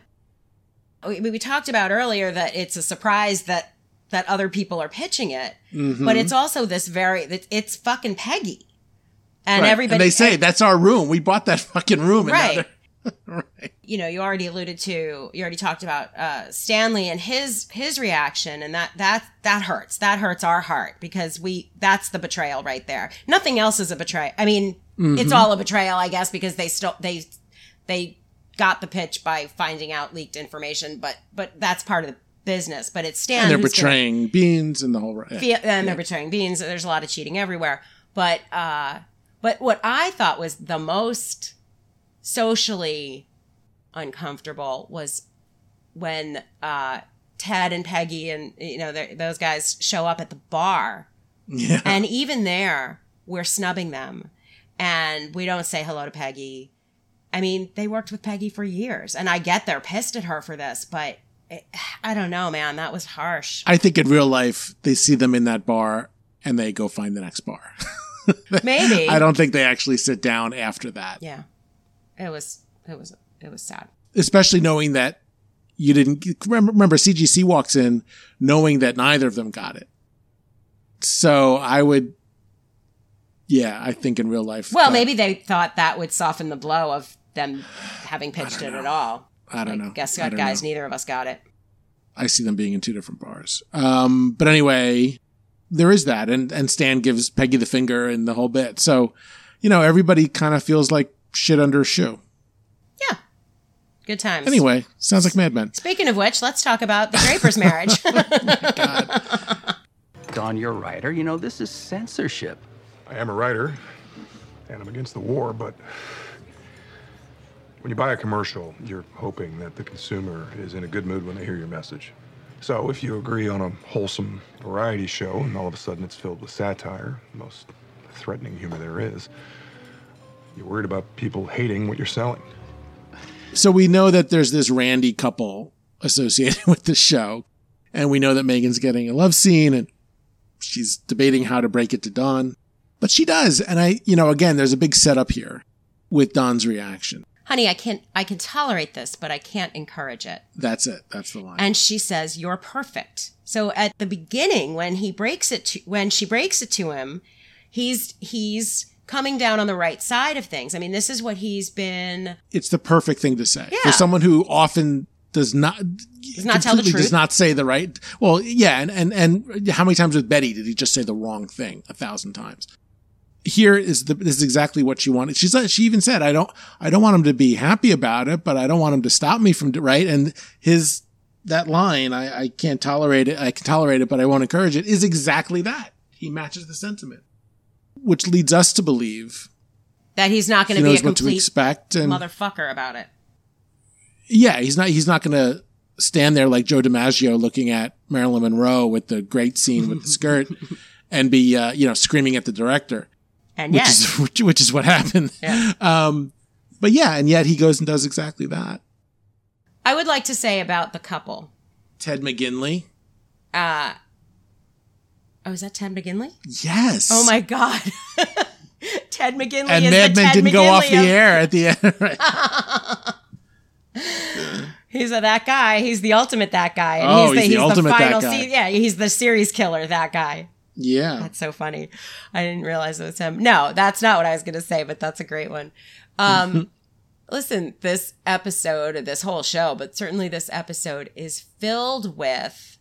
we, we talked about earlier that it's a surprise that that other people are pitching it, Mm-hmm. but it's also this very it's fucking Peggy, and Right. everybody and they say that's our room we bought that fucking room Right. right you know you already alluded to you already talked about uh stanley and his his reaction and that that that hurts that hurts our heart because we that's the betrayal right there nothing else is a betrayal i mean it's all a betrayal i guess because they still they they got the pitch by finding out leaked information but but that's part of the business but it's stan and they're betraying beans and the whole yeah. And they're betraying beans. There's a lot of cheating everywhere. But uh, but what I thought was the most socially uncomfortable was when uh, Ted and Peggy and you know those guys show up at the bar, yeah and even there we're snubbing them, and we don't say hello to Peggy. I mean, they worked with Peggy for years, and I get they're pissed at her for this, but it, I don't know, man. That was harsh. i think in real life they see them in that bar and they go find the next bar Maybe i don't think they actually sit down after that Yeah, it was it was it was sad. especially knowing that you didn't remember, remember cgc walks in knowing that neither of them got it so i would yeah i think in real life Well, that- maybe they thought that would soften the blow of them having pitched it at all. i don't Like, know Guess what, guys? know. Neither of us got it. I see them being in two different bars. Um, but anyway, there is that, and and Stan gives Peggy the finger and the whole bit. So, you know, everybody kind of feels like shit under a shoe. Yeah, good times. Anyway, sounds like Mad Men. speaking of which, let's talk about the Draper's marriage. Oh God, Don, you're a writer. You know, this is censorship. I am a writer, and I'm against the war, but when you buy a commercial, you're hoping that the consumer is in a good mood when they hear your message. So if you agree on a wholesome variety show and all of a sudden it's filled with satire, the most threatening humor there is, you're worried about people hating what you're selling. So we know that there's this Randy couple associated with the show, and we know that Megan's getting a love scene, and she's debating how to break it to Don, but she does. And I, you know, again, there's a big setup here with Don's reaction. Honey, I can I can tolerate this, but I can't encourage it. That's it. That's the line. And she says, "You're perfect." So at the beginning, when he breaks it, to, when she breaks it to him, he's he's coming down on the right side of things. I mean, this is what he's been. it's the perfect thing to say Yeah. for someone who often does not Does not tell the truth. does not say the right well yeah and, and and how many times with betty did he just say the wrong thing a thousand times here is the this is exactly what she wanted. She's like, she even said, I don't I don't want him to be happy about it, but I don't want him to stop me from right. And his that line, I, I can't tolerate it. I can tolerate it, but I won't encourage it. Is exactly that. He matches the sentiment, which leads us to believe That he's not going he to be a what to complete expect. And motherfucker about it. yeah, he's not he's not going to stand there like Joe DiMaggio looking at Marilyn Monroe with the great scene with the skirt and be uh, you know screaming at the director. And which yet, is which, which is what happened. Yeah. Um, but yeah, and yet he goes and does exactly that. I would like to say about the couple. Ted McGinley. Uh, oh, is that Ted McGinley? Yes. Oh my God. Ted McGinley And Mad Men didn't go off McGinley the of- air at the end. Right. He's a that guy. He's the ultimate that guy. And Oh, he's the, he's the ultimate that final guy. se- yeah, he's the series killer, that guy. Yeah. That's so funny. I didn't realize it was him. No, that's not what I was going to say, but that's a great one. Um, listen, this episode, this whole show, but certainly this episode is filled with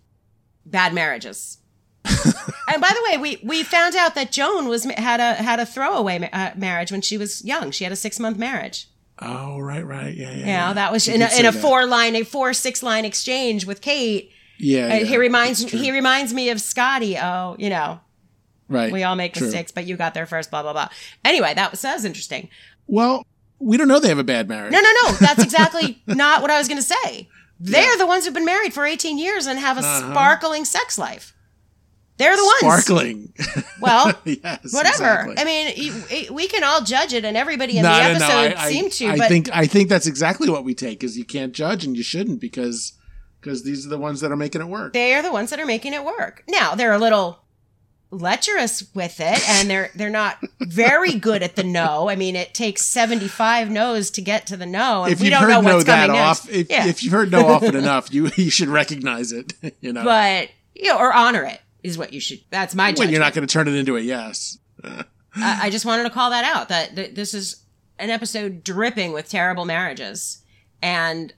bad marriages. and by the way, we we found out that Joan was had a had a throwaway ma- uh, marriage when she was young. She had a six month marriage. Oh, right, right. Yeah, yeah. You yeah. that was You in a, in a four line, a four six line exchange with Kate. Yeah. Uh, yeah, he reminds he reminds me of Scotty. Oh, you know, Right. we all make True. mistakes, but you got there first. Blah blah blah. Anyway, that was that was interesting. Well, we don't know they have a bad marriage. No, no, no. That's exactly not what I was going to say. They're the ones who've been married for 18 years and have a Uh-huh. sparkling sex life. They're the ones. Sparkling. Well, yes. whatever. exactly. I mean, we can all judge it, and everybody in No, the no, no, episode I- I- seemed to. I but think I think that's exactly what we take is you can't judge and you shouldn't because because these are the ones that are making it work. they are the ones that are making it work. Now they're a little lecherous with it, and they're they're not very good at the no. I mean, it takes 75 no's to get to the no, and if we you've don't heard know no what's that coming off, if, yeah. if you've heard no often enough, you you should recognize it. You know, but you know, or honor it is what you should. That's my judgment. you're not going to turn it into a yes. I, I just wanted to call that out that, that this is an episode dripping with terrible marriages, and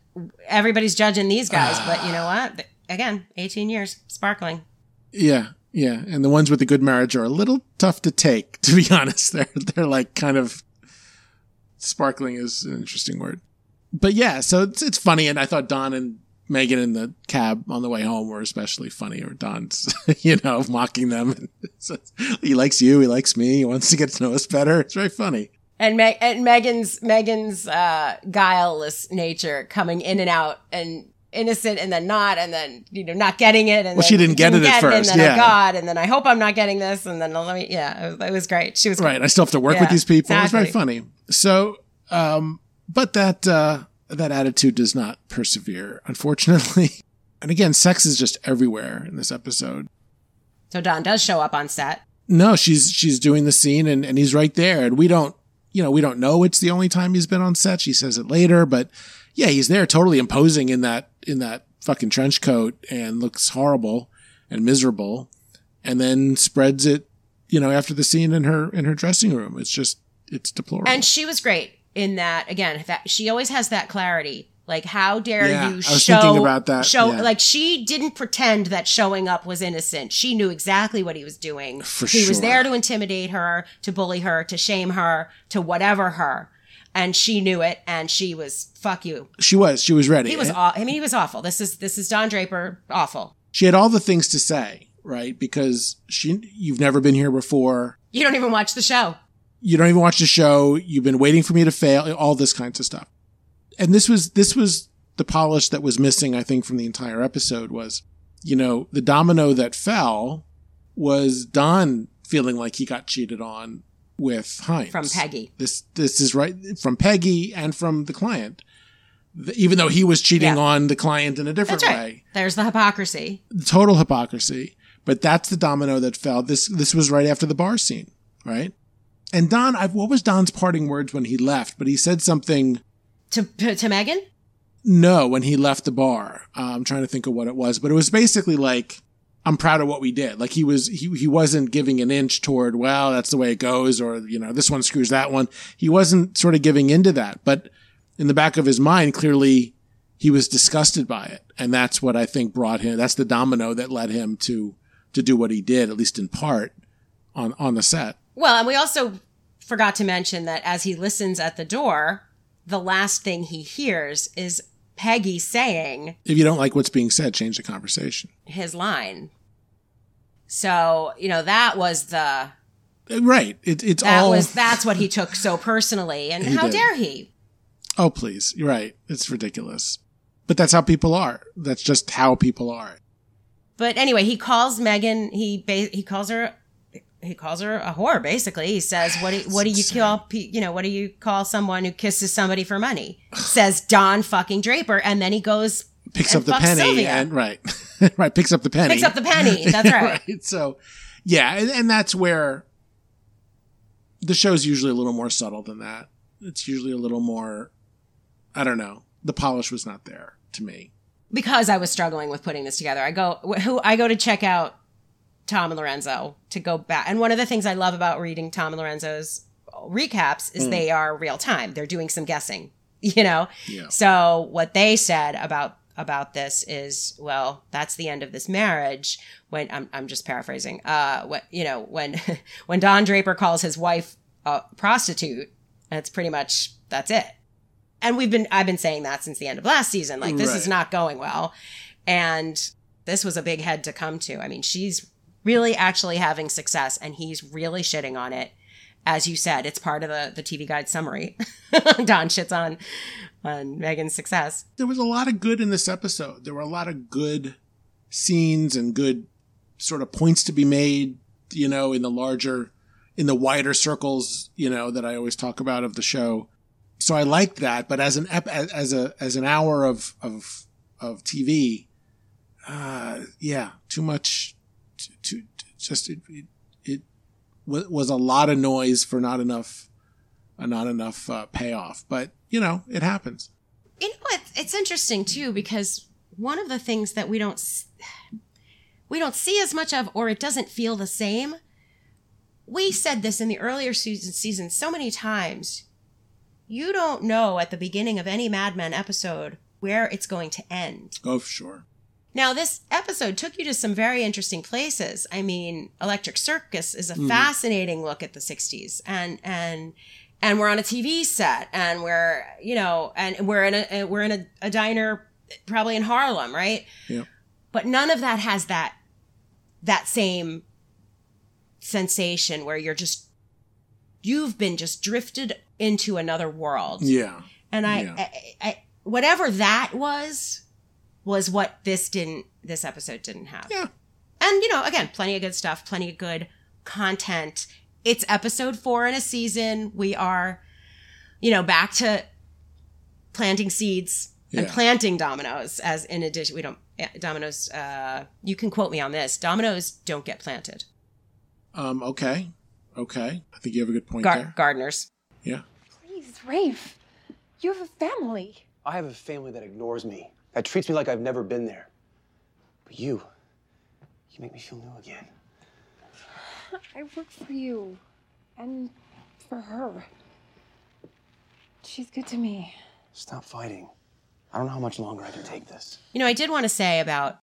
everybody's judging these guys. but you know ah. what? Again, 18 years, sparkling. Yeah, yeah, and the ones with the good marriage are a little tough to take. To be honest, they're they're like kind of sparkling is an interesting word, but yeah. So it's it's funny, and I thought Don and Megan in the cab on the way home were especially funny. Or Don's, you know, mocking them. He likes you, he likes me, he wants to get to know us better. It's very funny. And, Meg and Megan's Megan's uh, guileless nature coming in and out and innocent and then not and then you know not getting it and Well, she didn't get it at and first, then yeah. oh God and then I hope I'm not getting this and then let me yeah it was, it was great she was Right. I still have to work with these people. It was very funny. So, um, but that, uh, that attitude does not persevere, unfortunately. And again, sex is just everywhere in this episode. so Don does show up on set No, she's, she's doing the scene and, and he's right there. And we don't, you know, we don't know it's the only time he's been on set. She says it later, but yeah, he's there totally imposing in that, in that fucking trench coat and looks horrible and miserable and then spreads it, you know, after the scene in her, in her dressing room. It's just, it's deplorable. And she was great in that. Again, that she always has that clarity. Like, how dare Yeah, you I was show? thinking about that, Show yeah. like she didn't pretend that showing up was innocent. She knew exactly what he was doing. For he was there to intimidate her, to bully her, to shame her, to whatever her, and she knew it. And she was fuck you. She was. She was ready. He was. Aw- I mean, he was awful. This is this is Don Draper. Awful. She had all the things to say, right? Because she, you've never been here before. You don't even watch the show. You don't even watch the show. You've been waiting for me to fail. All this kinds of stuff. And this was this was the polish that was missing. I think from the entire episode was, you know, the domino that fell was Don feeling like he got cheated on with Heinz From Peggy. This this is right from Peggy and from the client. Even though he was cheating Yeah. on the client in a different right. way. There's the hypocrisy. total hypocrisy. But that's the domino that fell. This this was right after the bar scene, right? And Don, I've what was Don's parting words when he left? But he said something. To to, Megan. No, when he left the bar, Uh, I'm trying to think of what it was, but it was basically like, "I'm proud of what we did." Like he was he he wasn't giving an inch toward, well, that's the way it goes, or you know, this one screws that one. He wasn't sort of giving into that, but in the back of his mind, clearly he was disgusted by it, and that's what I think brought him. That's the domino that led him to to do what he did, at least in part, on on the set. Well, and we also forgot to mention that as he listens at the door, the last thing he hears is Peggy saying If you don't like what's being said, change the conversation. his line. So, you know, that was the Uh, Right. It, it's that all. was that's what he took so personally and how did. dare he? oh, please. You're right. It's ridiculous. But that's how people are. That's just how people are. But anyway, he calls Megan. He ba- he calls her. He calls her a whore. Basically, he says, "What do what do you call you know what do you call someone who kisses somebody for money?" Says Don fucking Draper, and then he goes Picks up the penny Sylvia. and right, right. Picks up the penny. Picks up the penny. That's right. So, yeah, and, and that's where the show's usually a little more subtle than that. It's usually a little more. I don't know. The polish was not there to me. because I was struggling with putting this together. I go who I go to check out Tom and Lorenzo to go back. And one of the things I love about reading Tom and Lorenzo's recaps is Mm. they are real time. They're doing some guessing, you know. Yeah. So what they said about about this is, well, that's the end of this marriage. When I'm I'm just paraphrasing. Uh, what you know when when Don Draper calls his wife a prostitute, that's pretty much that's it. And we've been I've been saying that since the end of last season. Like this is not going well, and this was a big head to come to. I mean, she's really actually having success, and he's really shitting on it. As you said, it's part of the the TV guide summary. Don shits on on Megan's success. There was a lot of good in this episode. There were a lot of good scenes and good sort of points to be made. You know, in the larger, in the wider circles. You know that I always talk about of the show. So I liked that, but as an ep- as a as an hour of of of TV, uh, yeah, too much. Too just it it, it was a lot of noise for not enough, uh, not enough uh, payoff. But you know, it happens. You know, it's, it's interesting too because one of the things that we don't we don't see as much of, or it doesn't feel the same. We said this in the earlier season season so many times. You don't know at the beginning of any Mad Men episode where it's going to end. Oh, sure. Now, this episode took you to some very interesting places. I mean, Electric Circus is a Mhm. fascinating look at the '60s, and and and we're on a TV set, and we're you know, and we're in a we're in a, a diner, probably in Harlem, right? Yep. But none of that has that that same sensation where you're just you've been just drifted into another world. Yeah. And I, Yeah. I, I, whatever that was, was what this didn't, this episode didn't have. Yeah. And, you know, again, plenty of good stuff, plenty of good content. It's episode four in a season. We are, you know, back to planting seeds and planting dominoes as in addition, we don't, eh, dominoes, uh, you can quote me on this. Dominoes don't get planted. Um. Okay. Okay. I think you have a good point Gar- there. gardeners. Yeah. Please, Rafe. You have a family. I have a family that ignores me, that treats me like I've never been there. But you, you make me feel new again. I work for you. And for her. She's good to me. Stop fighting. I don't know how much longer I can take this. You know, I did want to say about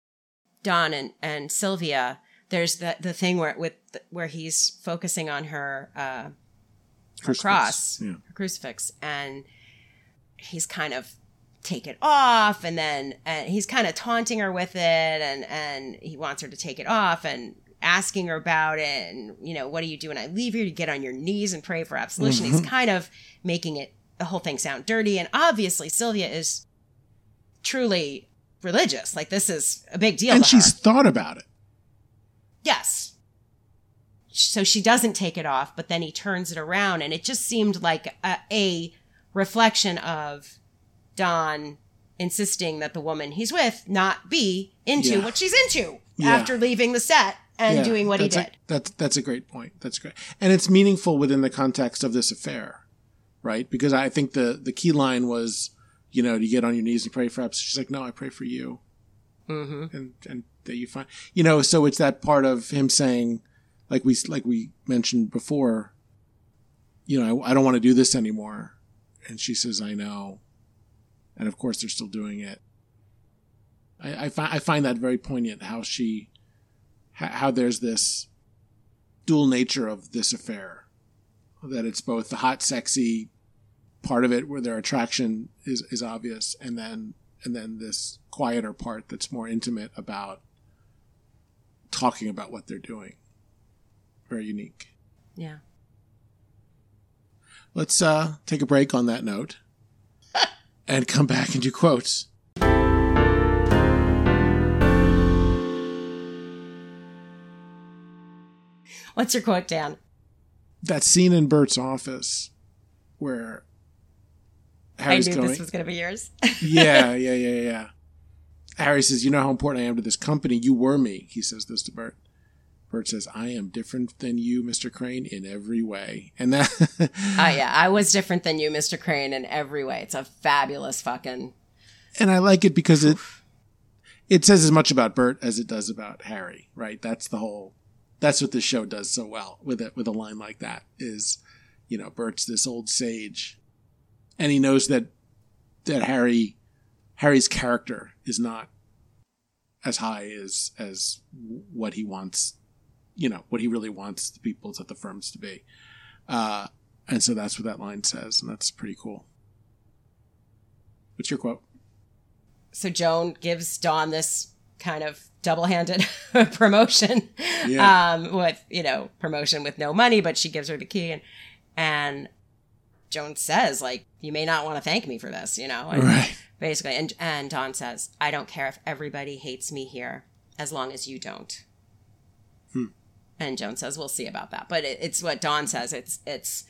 Don and, and Sylvia. There's the the thing where with where he's focusing on her uh, her Crucifix, cross, yeah. her crucifix, and he's kind of take it off, and then and he's kind of taunting her with it, and and he wants her to take it off, and asking her about it, and you know, what do you do when I leave here? You get on your knees and pray for absolution. He's Mhm. kind of making it the whole thing sound dirty, and obviously Sylvia is truly religious. Like this is a big deal. and she's her. thought about it. yes. So she doesn't take it off, but then he turns it around, and it just seemed like a, a reflection of Don insisting that the woman he's with not be into Yeah. what she's into Yeah. after leaving the set and Yeah, doing what he did. A, that's that's a great point. That's great, and it's meaningful within the context of this affair, right? Because I think the the key line was, you know, to get on your knees and pray for us. She's like, no, I pray for you, mm-hmm. and and that you find, you know, so it's that part of him saying, like we like we mentioned before, you know, I, I don't want to do this anymore, and she says, I know, and of course they're still doing it. I I, fi- I find that very poignant how she how, how there's this dual nature of this affair. That it's both the hot, sexy part of it where their attraction is, is obvious, and then and then this quieter part that's more intimate about talking about what they're doing. Very unique. Yeah. Let's uh, take a break on that note and come back and do quotes. What's your quote, Dan? That scene in Bert's office where Harry's I knew going, this was going to be yours. yeah, yeah, yeah, yeah. Harry says, "You know how important I am to this company. You were me." He says this to Bert. Bert says, "I am different than you, Mr. Crane, in every way." And that, oh yeah, I was different than you, Mr. Crane, in every way. It's a fabulous fucking. And I like it because it it says as much about Bert as it does about Harry. Right? That's the whole that's what this show does so well with it with a line like that is you know bert's this old sage and he knows that that harry harry's character is not as high as as what he wants you know what he really wants the people at the firms to be uh and so that's what that line says and that's pretty cool what's your quote so joan gives dawn this kind of double-handed promotion yeah. um, with you know promotion with no money but she gives her the key and and joan says like you may not want to thank me for this you know and right. basically and and dawn says i don't care if everybody hates me here as long as you don't hmm. And joan says we'll see about that but it, it's what dawn says it's it's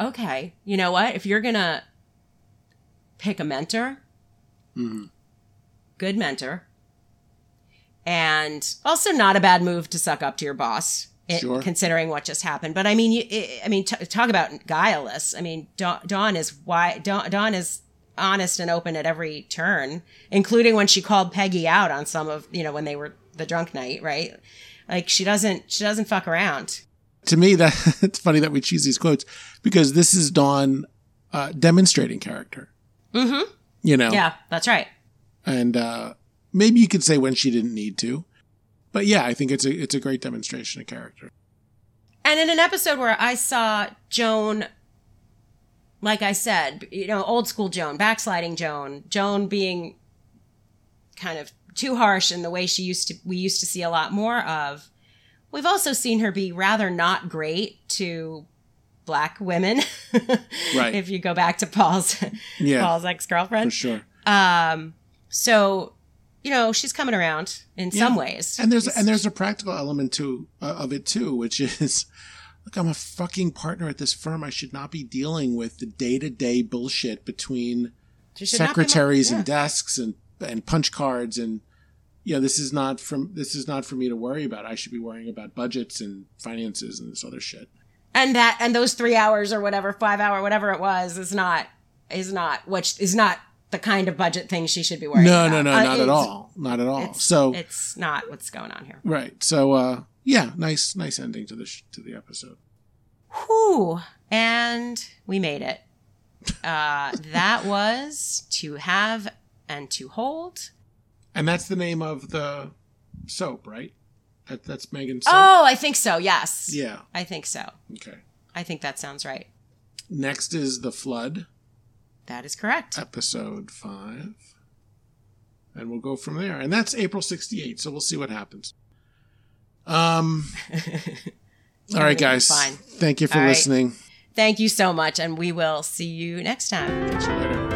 okay you know what if you're gonna pick a mentor mm-hmm. good mentor and also not a bad move to suck up to your boss. It, sure. considering what just happened, but I mean, you, it, I mean, t- talk about guileless. I mean, Dawn, Dawn is why Dawn, Dawn is honest and open at every turn, including when she called Peggy out on some of you know when they were the drunk night, right? Like she doesn't she doesn't fuck around. To me, that it's funny that we choose these quotes because this is Dawn uh, demonstrating character. Mm-hmm. You know, yeah, that's right. And uh, Maybe you could say when she didn't need to. But yeah, I think it's a it's a great demonstration of character. And in an episode where I saw Joan like I said, you know, old school Joan, backsliding Joan, Joan being kind of too harsh in the way she used to we used to see a lot more of. We've also seen her be rather not great to black women. right. If you go back to Paul's yeah, Paul's ex-girlfriend. For sure. Um so you know she's coming around in yeah. some ways and there's she's, and there's a practical element to uh, of it too which is look i'm a fucking partner at this firm i should not be dealing with the day-to-day bullshit between secretaries yeah. and desks and and punch cards and yeah this is not from this is not for me to worry about i should be worrying about budgets and finances and this other shit and that and those three hours or whatever five hour whatever it was is not is not which is not the kind of budget thing she should be worrying no, about. No, no, no, uh, not at all. Not at all. So it's not what's going on here. Right. So uh yeah, nice nice ending to the sh- to the episode. Whew. And we made it. Uh that was to have and to hold. And that's the name of the soap, right? That, that's Megan's soap? Oh, I think so. Yes. Yeah. I think so. Okay. I think that sounds right. Next is The Flood. That is correct. Episode five. And we'll go from there. And that's April 68, so we'll see what happens. Um All right, guys. Fine. Thank you for listening. Thank you so much, and we will see you next time.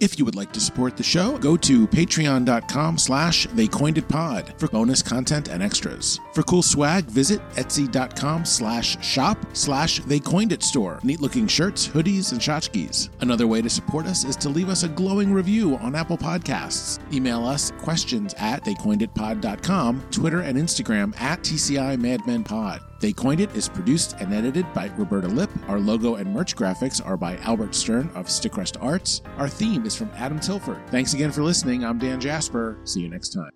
If you would like to support the show, go to patreon.com slash theycoineditpod for bonus content and extras. For cool swag, visit etsy.com slash shop slash theycoineditstore. Neat looking shirts, hoodies, and tchotchkes. Another way to support us is to leave us a glowing review on Apple Podcasts. Email us questions at theycoineditpod.com, Twitter and Instagram at TCI MadmenPod. They Coined It is produced and edited by Roberta Lip. Our logo and merch graphics are by Albert Stern of Stickrest Arts. Our theme is from Adam Tilford. Thanks again for listening. I'm Dan Jasper. See you next time.